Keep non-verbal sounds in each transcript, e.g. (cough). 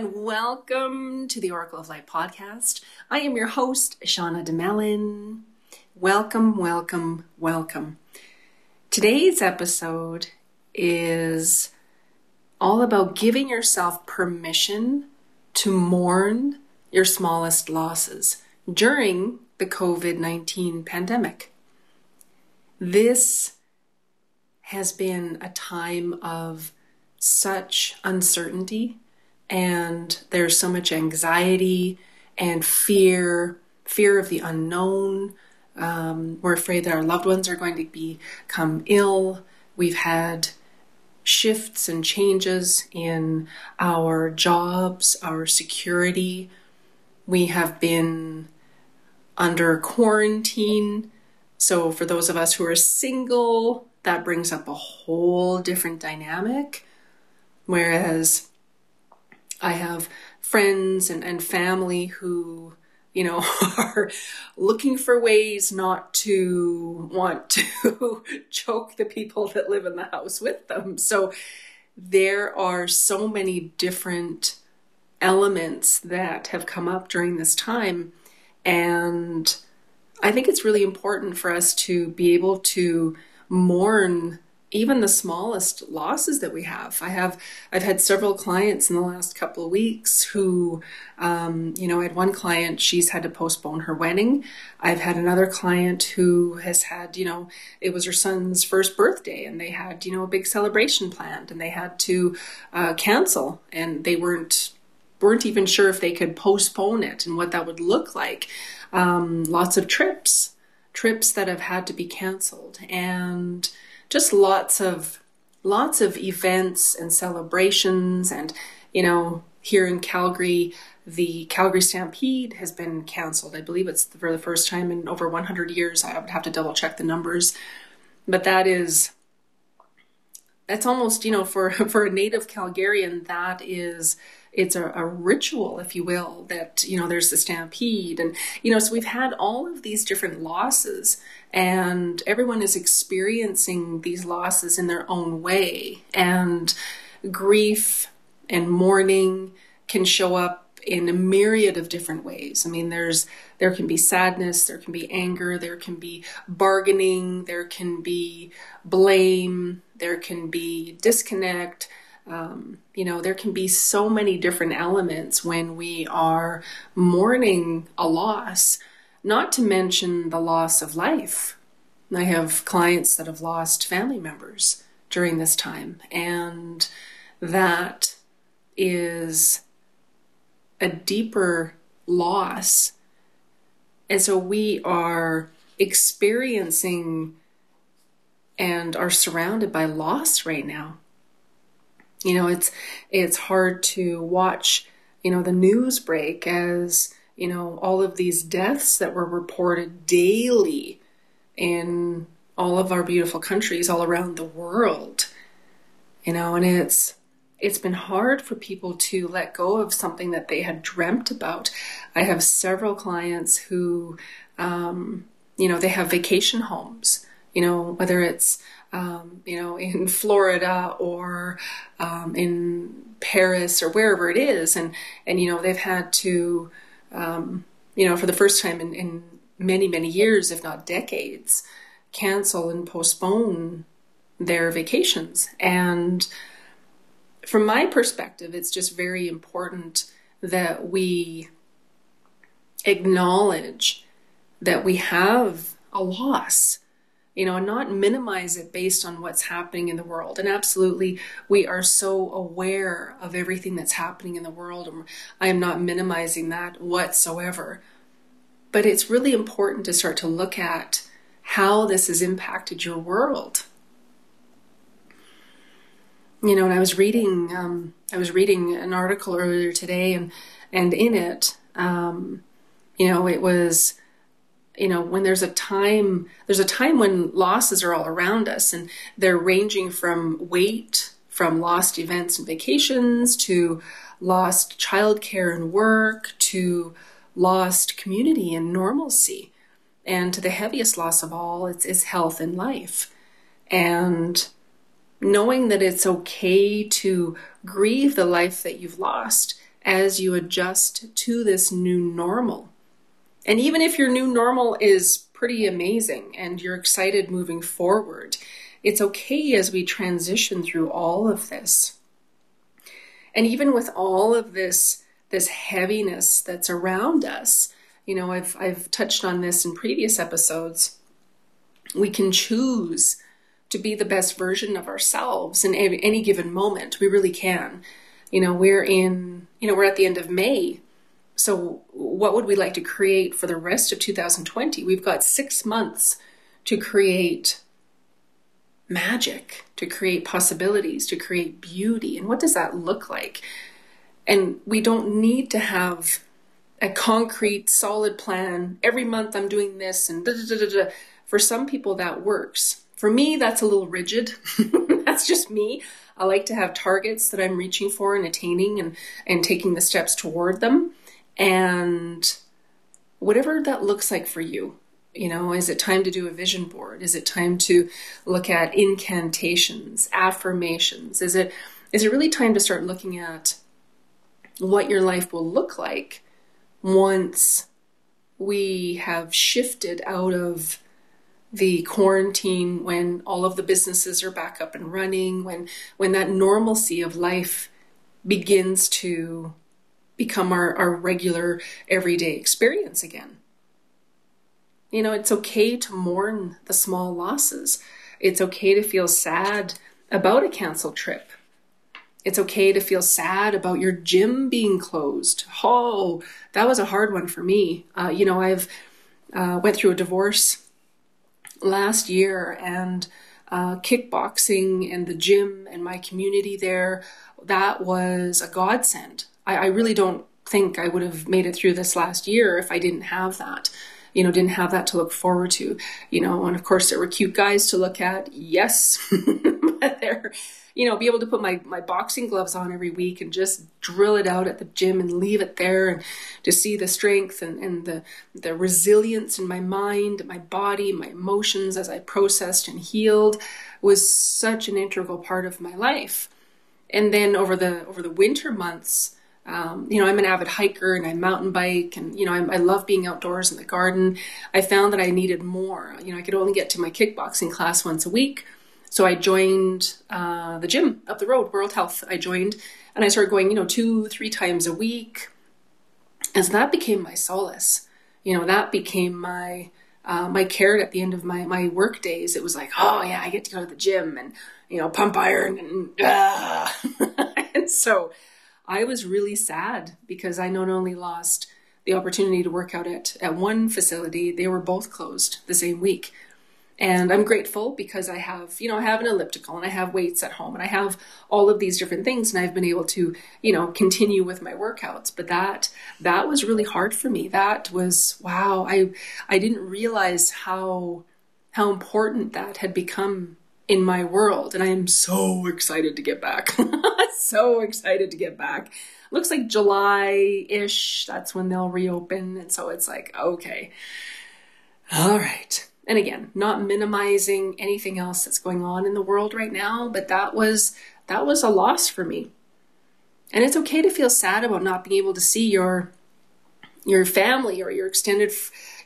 and welcome to the Oracle of Light podcast. I am your host, Shauna DeMellon. Welcome, welcome, welcome. Today's episode is all about giving yourself permission to mourn your smallest losses during the COVID 19 pandemic. This has been a time of such uncertainty and there's so much anxiety and fear fear of the unknown. Um, we're afraid that our loved ones are going to become ill. We've had shifts and changes in our jobs our security. We have been under quarantine. So for those of us who are single that brings up a whole different dynamic. Whereas I have friends and, and family who, you know, (laughs) are looking for ways not to want to (laughs) choke the people that live in the house with them. So there are so many different elements that have come up during this time. And I think it's really important for us to be able to mourn even the smallest losses that we have. I have I've had several clients in the last couple of weeks who, um, you know, I had one client she's had to postpone her wedding. I've had another client who has had, you know, it was her son's first birthday and they had, you know, a big celebration planned and they had to uh, cancel and they weren't weren't even sure if they could postpone it and what that would look like. Um, lots of trips, trips that have had to be canceled and just lots of lots of events and celebrations and you know here in Calgary the Calgary Stampede has been canceled. I believe it's for the first time in over 100 years. I would have to double check the numbers. But that is that's almost, you know, for (laughs) for a native Calgarian that is it's a, a, ritual, if you will, that, you know, there's the stampede. And, you know, so we've had all of these different losses, and everyone is experiencing these losses in their own way. And grief and mourning can show up in a myriad of different ways. I mean, there's there can be sadness, there can be anger, there can be bargaining, there can be blame, there can be disconnect, um, you know, there can be so many different elements when we are mourning a loss, not to mention the loss of life. I have clients that have lost family members during this time, and that is a deeper loss. And so we are experiencing and are surrounded by loss right now you know it's it's hard to watch you know the news break as you know all of these deaths that were reported daily in all of our beautiful countries all around the world. You know and it's it's been hard for people to let go of something that they had dreamt about. I have several clients who um, you know they have vacation homes you know whether it's um, you know, in (laughs) Florida or um, in Paris or wherever it is, and and you know they've had to, um, you know, for the first time in, in many many years, if not decades, cancel and postpone their vacations. And from my perspective, it's just very important that we acknowledge that we have a loss you know, and not minimize it based on what's happening in the world. And absolutely, we are so aware of everything that's happening in the world. And I am not minimizing that whatsoever. But it's really important to start to look at how this has impacted your world. You know, and I was reading, um, I was reading an article earlier today, and and in it, um, you know, it was you know when there's a time there's a time when losses are all around us and they're ranging from weight from lost events and vacations to lost childcare and work to lost community and normalcy and to the heaviest loss of all it's, it's health and life and knowing that it's okay to grieve the life that you've lost as you adjust to this new normal. And even if your new normal is pretty amazing and you're excited moving forward, it's okay as we transition through all of this. And even with all of this this heaviness that's around us, you know, I've I've touched on this in previous episodes. We can choose to be the best version of ourselves in any given moment. We really can. You know, we're in, you know, we're at the end of May. So, what would we like to create for the rest of 2020? We've got six months to create magic, to create possibilities, to create beauty. And what does that look like? And we don't need to have a concrete, solid plan. Every month I'm doing this, and da, da, da, for some people that works. For me, that's a little rigid. (laughs) that's just me. I like to have targets that I'm reaching for and attaining and, and taking the steps toward them. And whatever that looks like for you, you know, is it time to do a vision board? Is it time to look at incantations, affirmations? Is it is it really time to start looking at what your life will look like once we have shifted out of the quarantine when all of the businesses are back up and running when when that normalcy of life begins to become our, our regular everyday experience again. You know it's okay to mourn the small losses. It's okay to feel sad about a canceled trip. It's okay to feel sad about your gym being closed. Oh that was a hard one for me. Uh, you know i've uh, went through a divorce last year and uh, kickboxing and the gym and my community there, that was a godsend. I, I really don't think I would have made it through this last year if I didn't have that you know, didn't have that to look forward to, you know, and of course there were cute guys to look at. Yes, (laughs) but they're, you know, be able to put my, my boxing gloves on every week and just drill it out at the gym and leave it there and to see the strength and, and the, the resilience in my mind, my body, my emotions as I processed and healed was such an integral part of my life. And then over the, over the winter months, um, you know, I'm an avid hiker and I mountain bike and, you know, I, I love being outdoors in the garden. I found that I needed more. You know, I could only get to my kickboxing class once a week. So I joined uh, the gym up the road, World Health. I joined and I started going, you know, two, three times a week. And so that became my solace. You know, that became my uh, my carrot at the end of my my work days. It was like, oh yeah, I get to go to the gym and you know pump iron and uh. (laughs) and so I was really sad because I not only lost the opportunity to work out at, at one facility, they were both closed the same week. And I'm grateful because I have, you know, I have an elliptical and I have weights at home and I have all of these different things and I've been able to, you know, continue with my workouts. But that that was really hard for me. That was wow, I I didn't realize how how important that had become in my world. And I am so excited to get back. (laughs) so excited to get back. Looks like July ish, that's when they'll reopen. And so it's like, okay, all right. And again, not minimizing anything else that's going on in the world right now, but that was that was a loss for me. And it's okay to feel sad about not being able to see your your family or your extended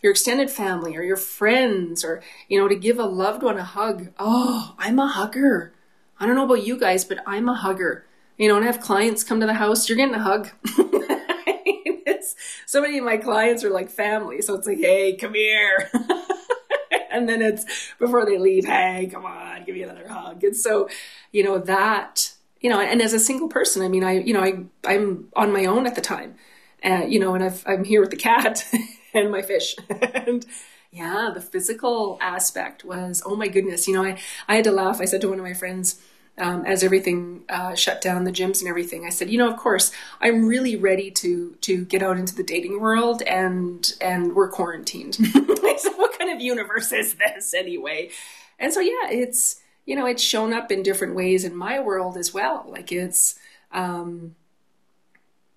your extended family or your friends or you know to give a loved one a hug. Oh i'm a hugger. I don't know about you guys but i'm a hugger. You know and i have clients come to the house you're getting a hug. (laughs) So many of my clients are like family so it's like hey come here. (laughs) And then it's before they leave hey come on give me another hug. And so you know that you know and as a single person i mean i you know i i'm on my own at the time. Uh, you know and I've, i'm here with the cat (laughs) and my fish. (laughs) and yeah, the physical aspect was, oh my goodness, you know, I, I had to laugh. I said to one of my friends, um, as everything uh, shut down, the gyms and everything, I said, you know, of course, I'm really ready to to get out into the dating world, and and we're quarantined. (laughs) I said, what kind of universe is this anyway? And so yeah, it's you know, it's shown up in different ways in my world as well. Like it's um,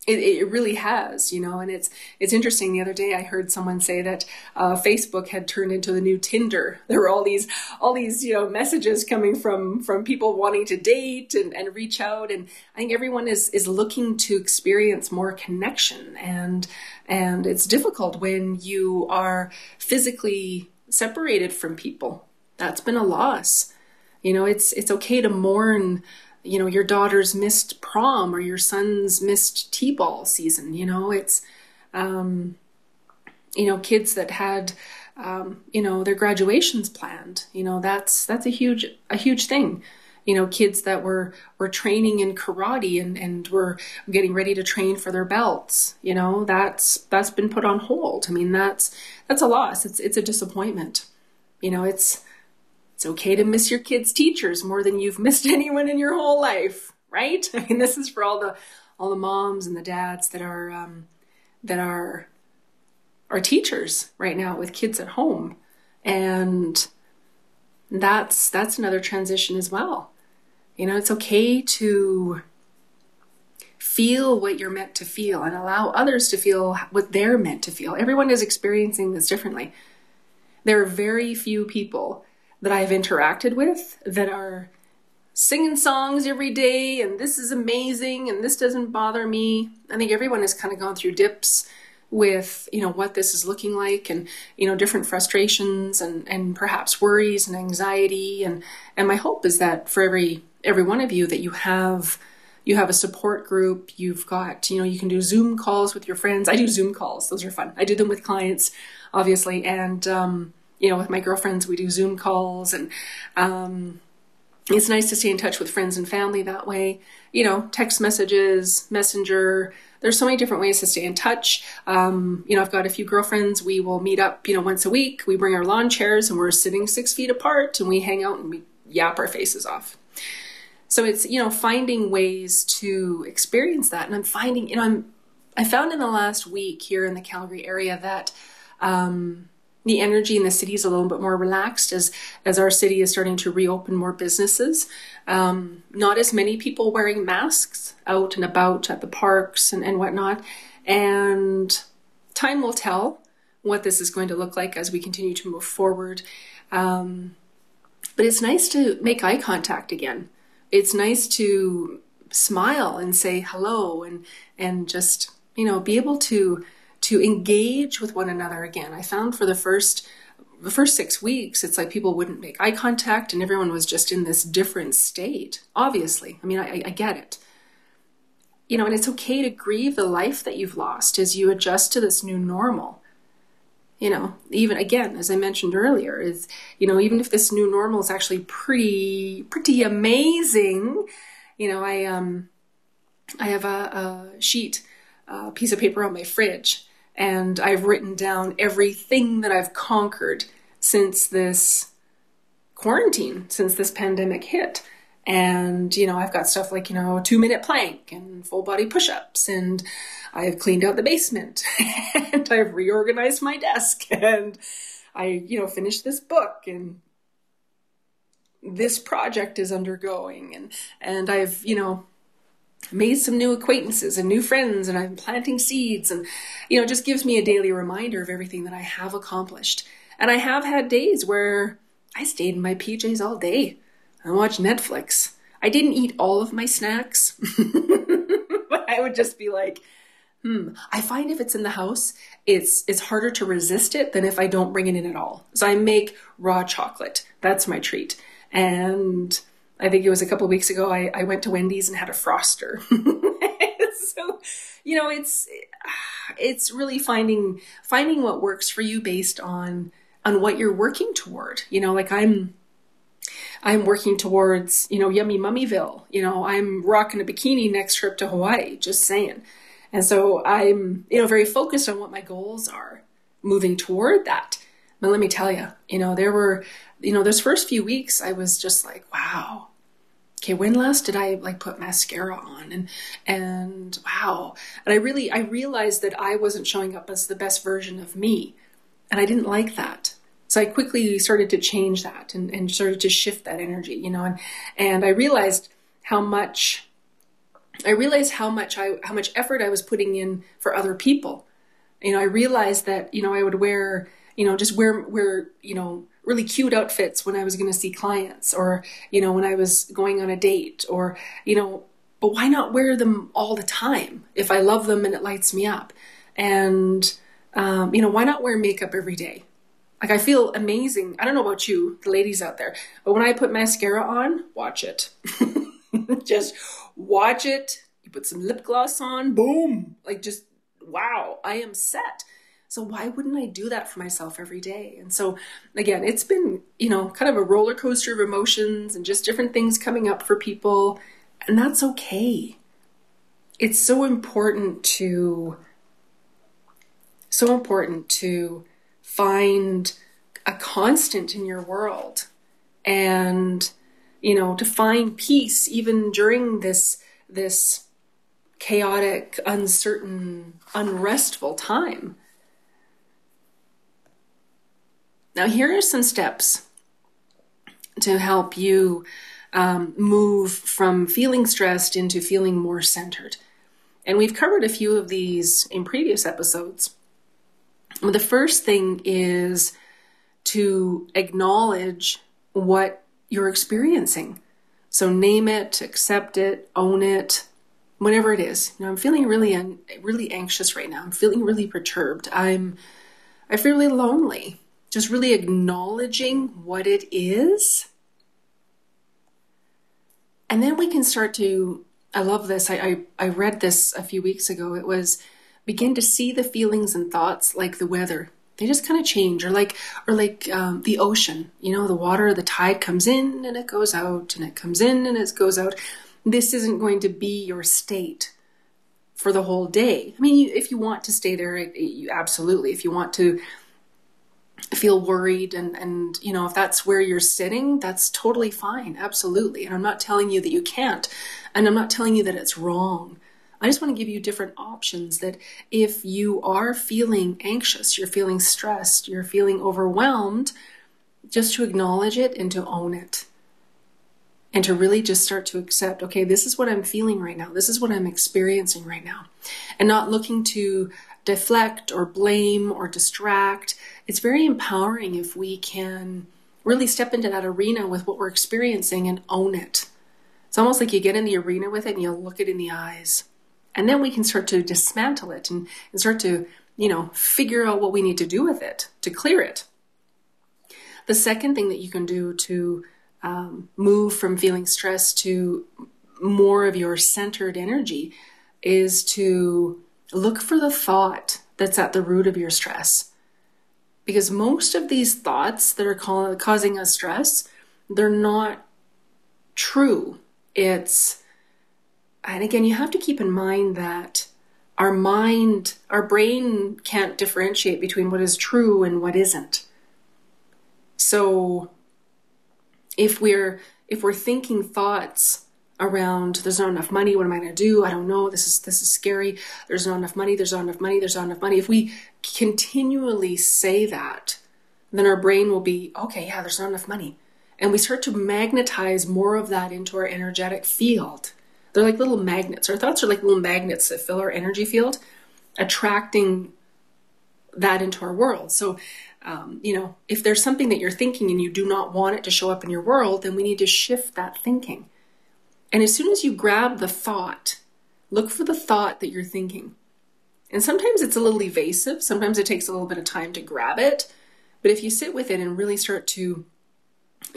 it, it, really has, you know, and it's it's interesting. The other day, I heard someone say that uh, Facebook had turned into the new Tinder. (laughs) There were all these all these you know messages coming from from people wanting to date and, and reach out, and I think everyone is is looking to experience more connection, and and it's difficult when you are physically separated from people. That's been a loss. You know, it's it's okay to mourn you know your daughter's missed prom or your son's missed t-ball season you know it's um, you know kids that had um, you know their graduations planned you know that's that's a huge a huge thing. You know kids that were were training in karate and and were getting ready to train for their belts you know that's that's been put on hold. I mean that's that's a loss. It's it's a disappointment. You know it's it's okay to miss your kids' teachers more than you've missed (laughs) anyone in your whole life, right? I mean, this is for all the all the moms and the dads that are um, that are are teachers right now with kids at home, and that's that's another transition as well. You know, it's okay to feel what you're meant to feel and allow others to feel what they're meant to feel. Everyone is experiencing this differently. There are very few people that I've interacted with that are singing songs every day and this is amazing and this doesn't bother me. I think everyone has kind of gone through dips with you know what this is looking like and you know different frustrations and and perhaps worries and anxiety. And and my hope is that for every every one of you that you have you have a support group you've got you know you can do zoom calls with your friends. I do zoom calls those are fun. I do them with clients obviously and um, you know, with my girlfriends, we do Zoom calls and, um, it's nice to stay in touch with friends and family that way. You know, text messages, messenger. There's so many different ways to stay in touch. Um, you know, I've got a few girlfriends. We will meet up, you know, once a week. We bring our lawn chairs and we're sitting six feet apart and we hang out and we yap our faces off. So it's, you know, finding ways to experience that. And I'm finding, you know, I'm, I found in the last week here in the Calgary area that, um, the energy in the city is a little bit more relaxed as as our city is starting to reopen more businesses. Um, not as many people wearing masks out and about at the parks and, and whatnot. And time will tell what this is going to look like as we continue to move forward. Um, but it's nice to make eye contact again. It's nice to smile and say hello and and just you know be able to to engage with one another again. I found for the first the first six weeks, it's like people wouldn't make eye contact and everyone was just in this different state. Obviously, I mean, I, I get it. You know, and it's okay to grieve the life that you've lost as you adjust to this new normal. You know, even again, as I mentioned earlier, is you know, even if this new normal is actually pretty pretty amazing, you know, I um I have a, a sheet, a piece of paper on my fridge and I've written down everything that I've conquered since this quarantine, since this pandemic hit. And, you know, I've got stuff like, you know, two minute plank and full body push ups, and I've cleaned out the basement, (laughs) and I've reorganized my desk, (laughs) and I, you know, finished this book, and this project is undergoing, and, and I've, you know, made some new acquaintances and new friends and I'm planting seeds and you know just gives me a daily reminder of everything that I have accomplished. And I have had days where I stayed in my PJs all day and watched Netflix. I didn't eat all of my snacks, (laughs) but I would just be like, hmm, I find if it's in the house, it's it's harder to resist it than if I don't bring it in at all. So I make raw chocolate. That's my treat. And I think it was a couple weeks ago, I, I went to Wendy's and had a froster. (laughs) so, you know, it's, it's really finding, finding what works for you based on, on what you're working toward. You know, like I'm, I'm working towards, you know, yummy mummyville. You know, I'm rocking a bikini next trip to Hawaii, just saying. And so I'm, you know, very focused on what my goals are moving toward that. But let me tell you, you know, there were, you know, those first few weeks, I was just like, wow, okay, when last did I like put mascara on? And, and wow. And I really, I realized that I wasn't showing up as the best version of me. And I didn't like that. So I quickly started to change that and, and started to shift that energy, you know, and, and I realized how much I realized how much I how much effort I was putting in for other people. You know, I realized that you know I would wear you know just wear wear you know really cute outfits when I was going to see clients, or you know when I was going on a date, or you know, but why not wear them all the time if I love them and it lights me up? And um, you know, why not wear makeup every day? Like I feel amazing. I don't know about you, the ladies out there, but when I put mascara on, watch it. (laughs) just watch it. You put some lip gloss on, boom. Like just wow, I am set. So why wouldn't I do that for myself every day? And so again, it's been, you know, kind of a roller coaster of emotions and just different things coming up for people, and that's okay. It's so important to so important to find a constant in your world and you know to find peace even during this this chaotic uncertain unrestful time now here are some steps to help you um, move from feeling stressed into feeling more centered and we've covered a few of these in previous episodes the first thing is to acknowledge what you're experiencing. So name it, accept it, own it, whatever it is. You know, I'm feeling really really anxious right now. I'm feeling really perturbed. I'm I feel really lonely. Just really acknowledging what it is. And then we can start to I love this. I, I, I read this a few weeks ago. It was begin to see the feelings and thoughts like the weather. They just kind of change, or like, or like um, the ocean. You know, the water, the tide comes in and it goes out, and it comes in and it goes out. This isn't going to be your state for the whole day. I mean, if you want to stay there, you absolutely. If you want to feel worried and and you know if that's where you're sitting that's totally fine absolutely and i'm not telling you that you can't and i'm not telling you that it's wrong I just want to give you different options that if you are feeling anxious, you're feeling stressed, you're feeling overwhelmed, just to acknowledge it and to own it. And to really just start to accept, okay, this is what I'm feeling right now. This is what I'm experiencing right now. And not looking to deflect or blame or distract. It's very empowering if we can really step into that arena with what we're experiencing and own it. It's almost like you get in the arena with it and you look it in the eyes. And then we can start to dismantle it and, and start to, you know, figure out what we need to do with it to clear it. The second thing that you can do to um, move from feeling stressed to more of your centered energy is to look for the thought that's at the root of your stress. Because most of these thoughts that are causing us stress, they're not true. It's and again, you have to keep in mind that our mind, our brain can't differentiate between what is true and what isn't. So if we're if we're thinking thoughts around there's not enough money, what am I gonna do? I don't know, this is this is scary, there's not enough money, there's not enough money, there's not enough money. If we continually say that, then our brain will be, okay, yeah, there's not enough money. And we start to magnetize more of that into our energetic field. They're like little magnets. Our thoughts are like little magnets that fill our energy field, attracting that into our world. So, um, you know, if there's something that you're thinking and you do not want it to show up in your world, then we need to shift that thinking. And as soon as you grab the thought, look for the thought that you're thinking. And sometimes it's a little evasive, sometimes it takes a little bit of time to grab it. But if you sit with it and really start to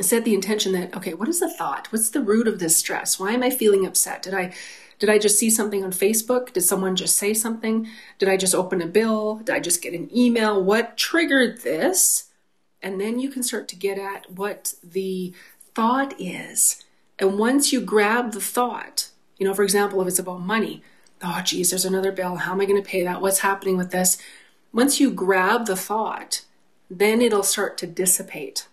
set the intention that okay what is the thought? What's the root of this stress? Why am i feeling upset? Did i did i just see something on facebook? Did someone just say something? Did i just open a bill? Did i just get an email? What triggered this? And then you can start to get at what the thought is and once you grab the thought you know for example if it's about money oh geez there's another bill. How am i going to pay that? What's happening with this? Once you grab the thought then it'll start to dissipate.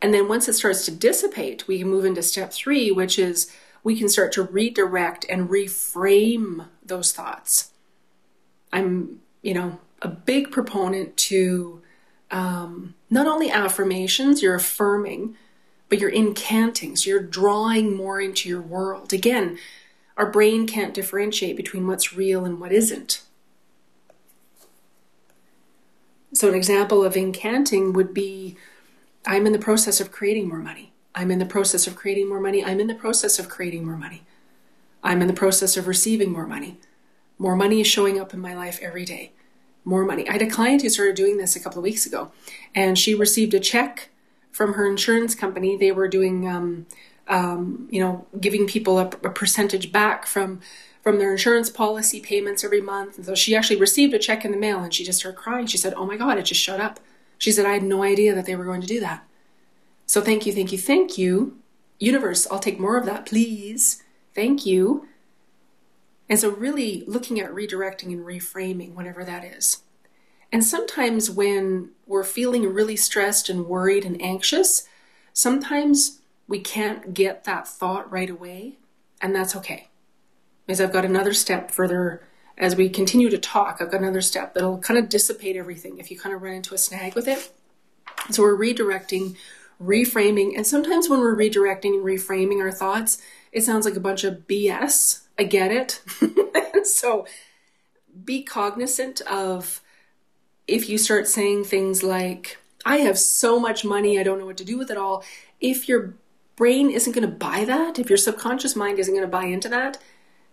And then once it starts to dissipate, we can move into step three, which is we can start to redirect and reframe those thoughts. I'm, you know, a big proponent to um, not only affirmations, you're affirming, but you're incanting. So you're drawing more into your world. Again, our brain can't differentiate between what's real and what isn't. So, an example of incanting would be I'm in the process of creating more money. I'm in the process of creating more money. I'm in the process of creating more money. I'm in the process of receiving more money. More money is showing up in my life every day. More money. I had a client who started doing this a couple of weeks ago, and she received a check from her insurance company. They were doing, um, um, you know, giving people a, a percentage back from from their insurance policy payments every month. And so she actually received a check in the mail, and she just started crying. She said, "Oh my God, it just showed up." She said, "I had no idea that they were going to do that." So thank you, thank you, thank you, universe. I'll take more of that, please. Thank you. And so, really looking at redirecting and reframing, whatever that is. And sometimes, when we're feeling really stressed and worried and anxious, sometimes we can't get that thought right away, and that's okay. Because I've got another step further as we continue to talk. I've got another step that'll kind of dissipate everything if you kind of run into a snag with it. So, we're redirecting, reframing, and sometimes when we're redirecting and reframing our thoughts, it sounds like a bunch of BS. I get it. (laughs) so be cognizant of if you start saying things like, I have so much money, I don't know what to do with it all. If your brain isn't going to buy that, if your subconscious mind isn't going to buy into that,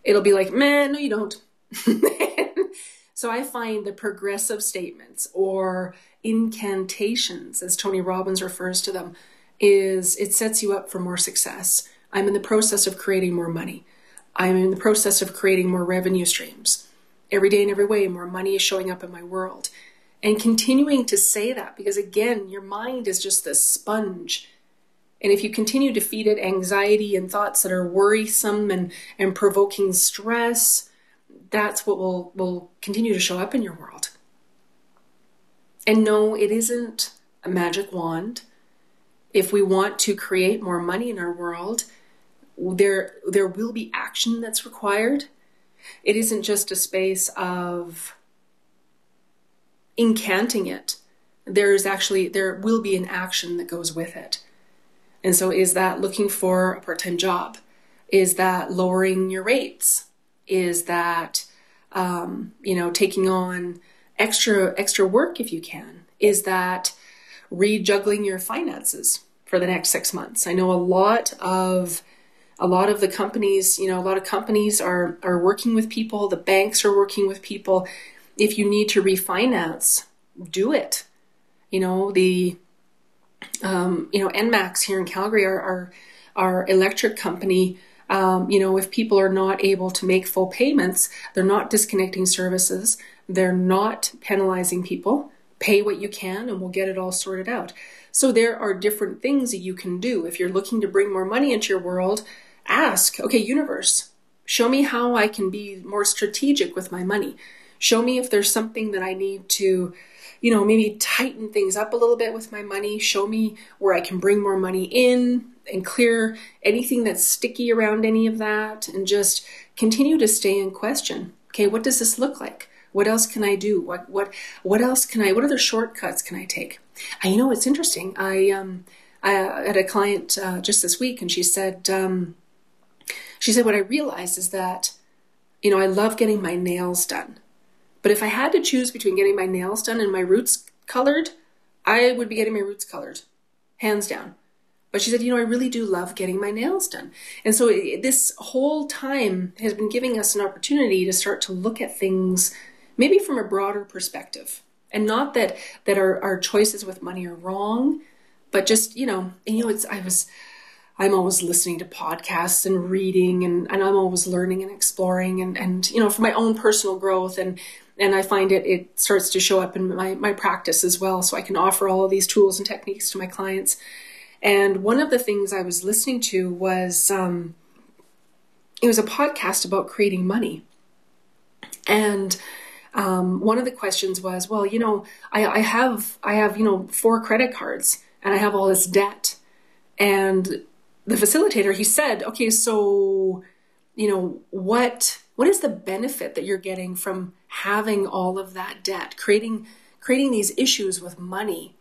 it'll be like, man, no, you don't. (laughs) so I find the progressive statements or incantations, as Tony Robbins refers to them, is it sets you up for more success. I'm in the process of creating more money. I'm in the process of creating more revenue streams. Every day in every way, more money is showing up in my world. And continuing to say that, because again, your mind is just this sponge. And if you continue to feed it anxiety and thoughts that are worrisome and, and provoking stress, that's what will, will continue to show up in your world. And no, it isn't a magic wand. If we want to create more money in our world, there there will be action that's required. It isn't just a space of incanting it. There's actually there will be an action that goes with it. And so is that looking for a part-time job? Is that lowering your rates? Is that um, you know taking on extra extra work if you can? Is that rejuggling your finances for the next six months? I know a lot of a lot of the companies, you know, a lot of companies are are working with people, the banks are working with people. If you need to refinance, do it. You know, the um, you know, ENMAX here in Calgary, our our, our electric company, um, you know, if people are not able to make full payments, they're not disconnecting services, they're not penalizing people. Pay what you can and we'll get it all sorted out. So there are different things that you can do. If you're looking to bring more money into your world, ask, okay, universe, show me how I can be more strategic with my money. Show me if there's something that I need to, you know, maybe tighten things up a little bit with my money. Show me where I can bring more money in and clear anything that's sticky around any of that and just continue to stay in question. Okay, what does this look like? What else can I do? What what what else can I what other shortcuts can I take? And you know it's interesting. I um I had a client uh, just this week and she said um she said, What I realized is that, you know, I love getting my nails done. But if I had to choose between getting my nails done and my roots colored, I would be getting my roots colored, hands down. But she said, you know, I really do love getting my nails done. And so this whole time has been giving us an opportunity to start to look at things maybe from a broader perspective. And not that that our, our choices with money are wrong, but just, you know, and you know, it's I was I'm always listening to podcasts and reading and, and I'm always learning and exploring and, and you know for my own personal growth and and I find it it starts to show up in my, my practice as well so I can offer all of these tools and techniques to my clients. And one of the things I was listening to was um, it was a podcast about creating money. And um, one of the questions was, well, you know, I, I have I have you know four credit cards and I have all this debt, and the facilitator, he said, okay, so, you know, what, what is the benefit that you're getting from having all of that debt, creating, creating these issues with money?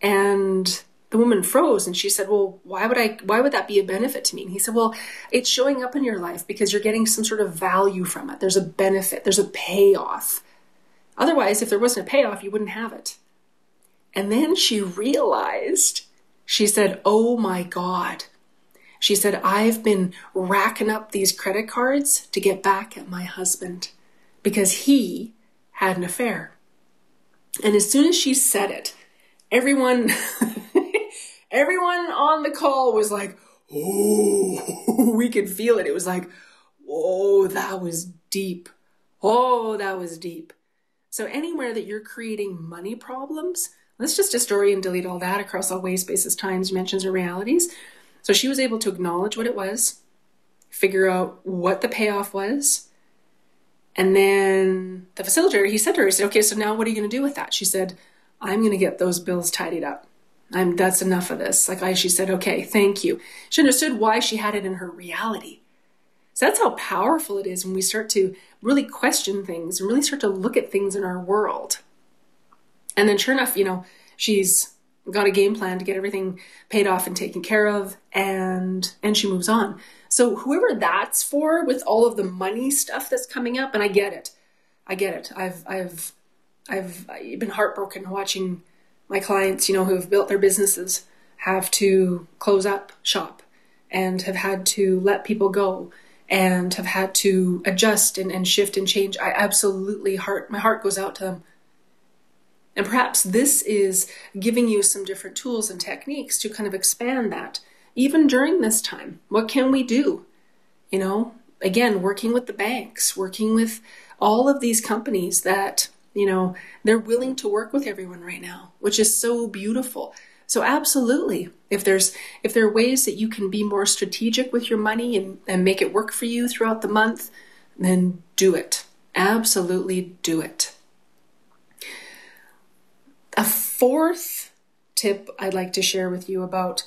And the woman froze and she said, Well, why would I why would that be a benefit to me? And he said, Well, it's showing up in your life because you're getting some sort of value from it. There's a benefit, there's a payoff. Otherwise, if there wasn't a payoff, you wouldn't have it. And then she realized, she said, Oh my God. She said, I've been racking up these credit cards to get back at my husband because he had an affair. And as soon as she said it, everyone (laughs) everyone on the call was like, oh, (laughs) we could feel it. It was like, oh, that was deep. Oh, that was deep. So anywhere that you're creating money problems, let's just destroy and delete all that across all ways, spaces, times, dimensions, or realities. So she was able to acknowledge what it was, figure out what the payoff was, and then the facilitator, he said to her, he said, okay, so now what are you going to do with that? She said, I'm going to get those bills tidied up. I'm, that's enough of this. Like I, she said, okay, thank you. She understood why she had it in her reality. So that's how powerful it is when we start to really question things and really start to look at things in our world. And then sure enough, you know, she's got a game plan to get everything paid off and taken care of and and she moves on. So whoever that's for with all of the money stuff that's coming up and I get it. I get it. I've I've I've been heartbroken watching my clients, you know, who have built their businesses have to close up shop and have had to let people go and have had to adjust and, and shift and change. I absolutely heart my heart goes out to them. And perhaps this is giving you some different tools and techniques to kind of expand that even during this time. What can we do? You know, again, working with the banks, working with all of these companies that you know, they're willing to work with everyone right now, which is so beautiful. So absolutely, if there's if there are ways that you can be more strategic with your money and, and make it work for you throughout the month, then do it. Absolutely do it. A fourth tip I'd like to share with you about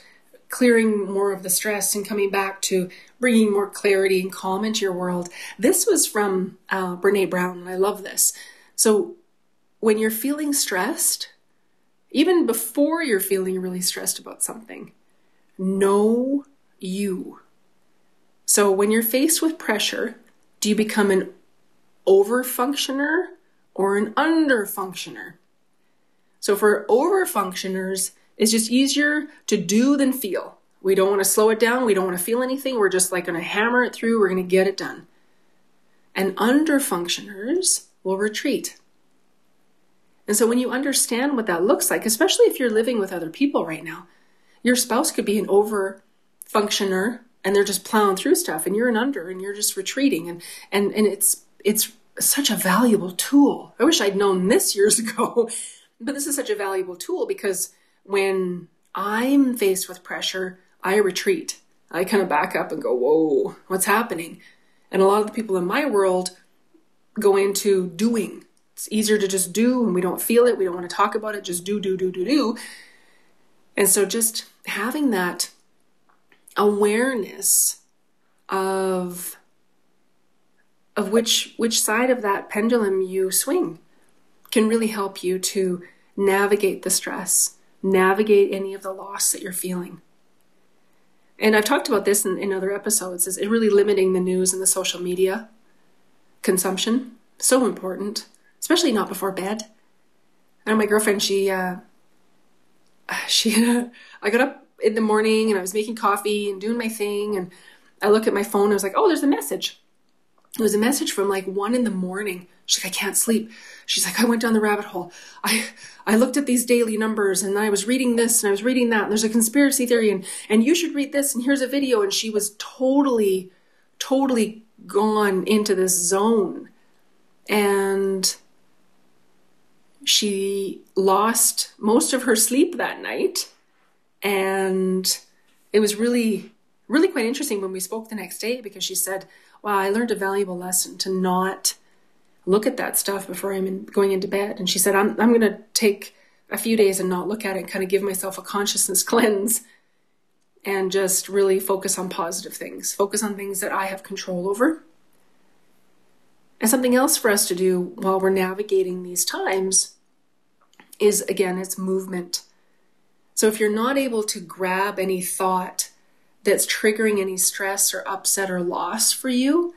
clearing more of the stress and coming back to bringing more clarity and calm into your world. This was from uh, Brene Brown, and I love this. So when you're feeling stressed, even before you're feeling really stressed about something, know you. So when you're faced with pressure, do you become an over functioner or an under functioner? So for over functioners, it's just easier to do than feel. We don't want to slow it down. We don't want to feel anything. We're just like going to hammer it through. We're going to get it done. And under functioners, will retreat. And so when you understand what that looks like, especially if you're living with other people right now, your spouse could be an over functioner and they're just plowing through stuff and you're an under and you're just retreating and and and it's it's such a valuable tool. I wish I'd known this years (laughs) ago, but this is such a valuable tool because when I'm faced with pressure, I retreat. I kind of back up and go, "Whoa, what's happening?" And a lot of the people in my world go into doing. It's easier to just do and we don't feel it. We don't want to talk about it. Just do, do, do, do, do. And so just having that awareness of of which which side of that pendulum you swing can really help you to navigate the stress, navigate any of the loss that you're feeling. And I've talked about this in, in other episodes, is it really limiting the news and the social media consumption. So important, especially not before bed. And my girlfriend, she, uh, (laughs) she, I got up in the morning and I was making coffee and doing my thing. And I look at my phone. I was like, oh, there's a message. It was a message from like one in the morning. She's like, I can't sleep. She's like, I went down the rabbit hole. I, I looked at these daily numbers and I was reading this and I was reading that. And there's a conspiracy theory and, and you should read this. And here's a video. And she was totally, totally gone into this zone and she lost most of her sleep that night and it was really really quite interesting when we spoke the next day because she said wow i learned a valuable lesson to not look at that stuff before i'm in, going into bed and she said i'm, I'm going to take a few days and not look at it and kind of give myself a consciousness (laughs) cleanse and just really focus on positive things focus on things that i have control over and something else for us to do while we're navigating these times is again, it's movement. So if you're not able to grab any thought that's triggering any stress or upset or loss for you,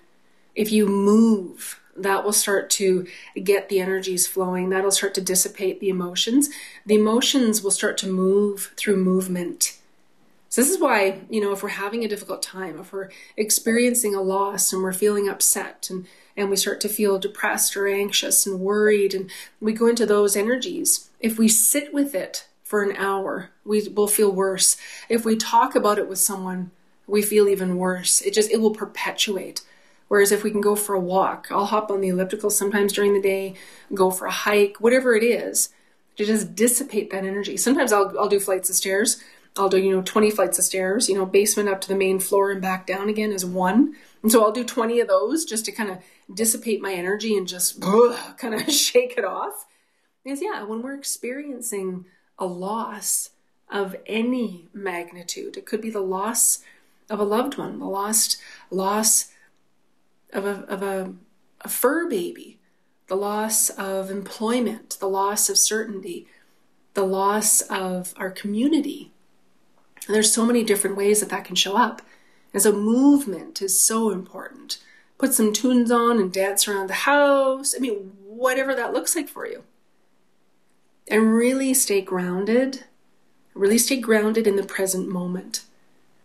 if you move, that will start to get the energies flowing. That'll start to dissipate the emotions. The emotions will start to move through movement. So, this is why, you know, if we're having a difficult time, if we're experiencing a loss and we're feeling upset and, and we start to feel depressed or anxious and worried, and we go into those energies, if we sit with it for an hour, we will feel worse. If we talk about it with someone, we feel even worse. It just, it will perpetuate. Whereas if we can go for a walk, I'll hop on the elliptical sometimes during the day, go for a hike, whatever it is, to just dissipate that energy. Sometimes I'll, I'll do flights of stairs. I'll do, you know, 20 flights of stairs, you know, basement up to the main floor and back down again is one. And so I'll do 20 of those just to kind of dissipate my energy and just (laughs) kind of (laughs) shake it off. Because, yeah, when we're experiencing a loss of any magnitude, it could be the loss of a loved one, the lost loss of a, of a, a fur baby, the loss of employment, the loss of certainty, the loss of our community. And there's so many different ways that that can show up. And so movement is so important. Put some tunes on and dance around the house. I mean, whatever that looks like for you. And really stay grounded. Really stay grounded in the present moment.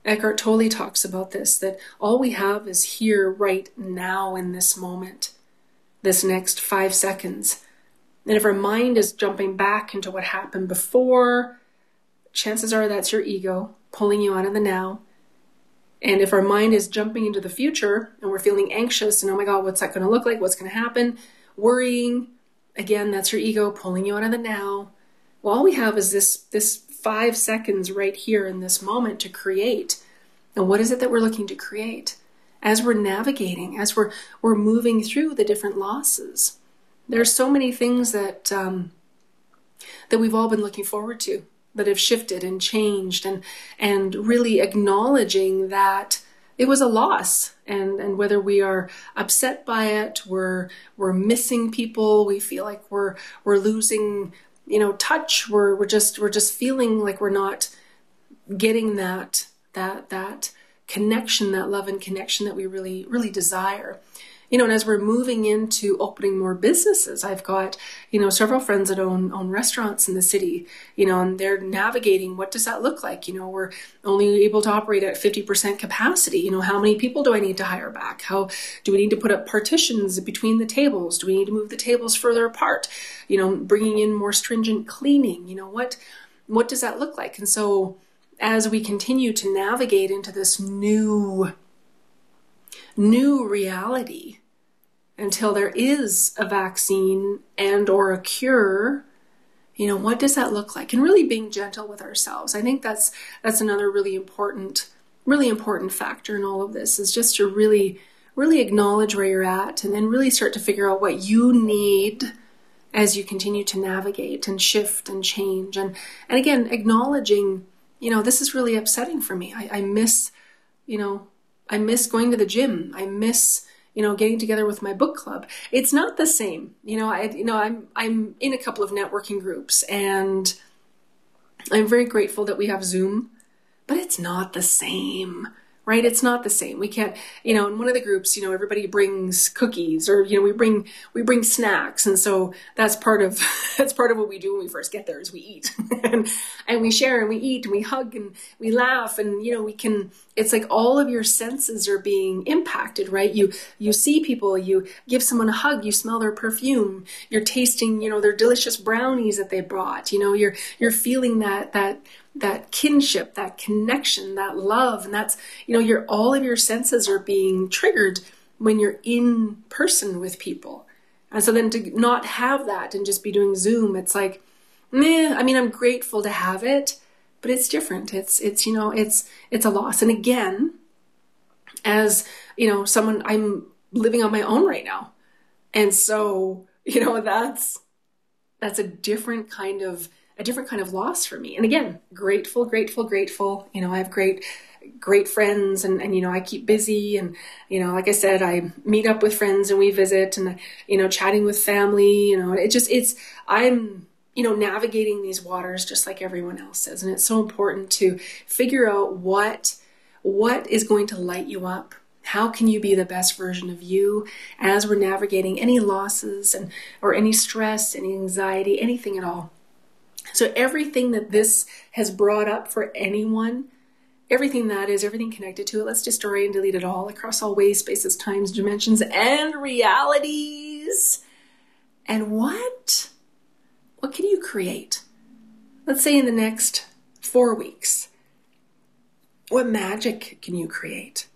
Eckhart Tolle talks about this that all we have is here, right now, in this moment, this next five seconds. And if our mind is jumping back into what happened before, chances are that's your ego pulling you out of the now. And if our mind is jumping into the future and we're feeling anxious and oh my God, what's that going to look like? What's going to happen? Worrying, again, that's your ego pulling you out of the now. Well, all we have is this this five seconds right here in this moment to create. And what is it that we're looking to create? As we're navigating, as we're we're moving through the different losses, there's so many things that um, that we've all been looking forward to that have shifted and changed, and and really acknowledging that it was a loss. And and whether we are upset by it we're we're missing people we feel like we're we're losing you know touch we're we're just we're just feeling like we're not getting that that that connection that love and connection that we really really desire you know and as we're moving into opening more businesses i've got you know several friends that own own restaurants in the city you know and they're navigating what does that look like? You know we're only able to operate at 50% capacity. You know how many people do i need to hire back? How do we need to put up partitions between the tables? Do we need to move the tables further apart? You know bringing in more stringent cleaning you know what what does that look like? And so as we continue to navigate into this new new reality until there is a vaccine and or a cure you know what does that look like? And really being gentle with ourselves. I think that's that's another really important really important factor in all of this is just to really really acknowledge where you're at and then really start to figure out what you need as you continue to navigate and shift and change. And and again acknowledging you know this is really upsetting for me. I, I miss you know i miss going to the gym. I miss you know getting together with my book club. It's not the same. You know i you know i'm i'm in a couple of networking groups and i'm very grateful that we have zoom but it's not the same right? It's not the same. We can't, you know, in one of the groups, you know, everybody brings cookies or, you know, we bring, we bring snacks. And so that's part of, (laughs) that's part of what we do when we first get there is we eat (laughs) and, and we share and we eat and we hug and we laugh and, you know, we can, it's like all of your senses are being impacted, right? You, you see people, you give someone a hug, you smell their perfume, you're tasting, you know, their delicious brownies that they brought, you know, you're, you're feeling that, that, that kinship, that connection, that love. And that's, you know, your all of your senses are being triggered when you're in person with people. And so then to not have that and just be doing Zoom, it's like, meh, I mean, I'm grateful to have it, but it's different. It's, it's, you know, it's, it's a loss. And again, as, you know, someone, I'm living on my own right now. And so, (laughs) you know, that's, that's a different kind of a different kind of loss for me. And again, grateful, grateful, grateful. You know, I have great, great friends and, and, you know, I keep busy and, you know, like I said, I meet up with friends and we visit and, you know, chatting with family, you know, it just, it's, I'm, you know, navigating these waters just like everyone else is. And it's so important to figure out what what is going to light you up. How can you be the best version of you as we're navigating any losses and or any stress, any anxiety, anything at all. So everything that this has brought up for anyone, everything that is, everything connected to it, let's destroy and delete it all across all ways, spaces, times, dimensions, and realities. And what? What can you create? Let's say in the next four weeks. What magic can you create?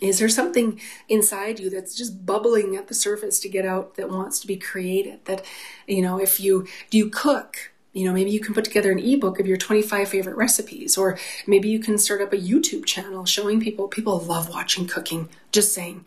Is there something inside you that's just bubbling at the surface to get out that wants to be created? That, you know, if you do you cook? You know, maybe you can put together an ebook of your 25 favorite recipes, or maybe you can start up a YouTube channel showing people. People love watching cooking. Just saying.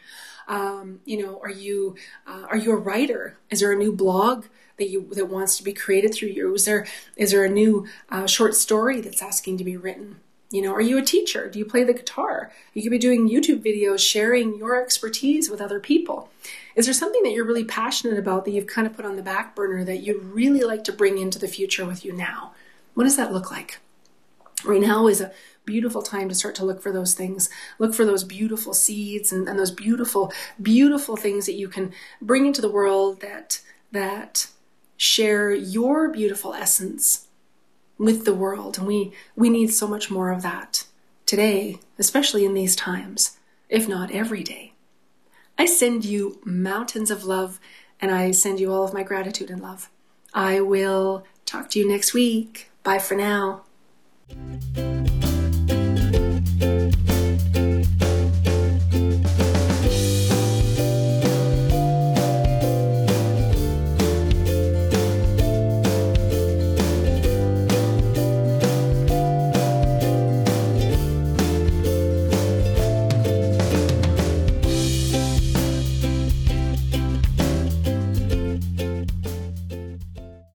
Um, you know, are you uh, are you a writer? Is there a new blog that you that wants to be created through you? Is there is there a new uh, short story that's asking to be written? You know, are you a teacher? Do you play the guitar? You could be doing YouTube videos sharing your expertise with other people. Is there something that you're really passionate about that you've kind of put on the back burner that you'd really like to bring into the future with you now? What does that look like? Right now is a beautiful time to start to look for those things. Look for those beautiful seeds and, and those beautiful, beautiful things that you can bring into the world that that share your beautiful essence with the world. And we, we need so much more of that today, especially in these times, if not every day. I send you mountains of love and I send you all of my gratitude and love. I will talk to you next week. Bye for now.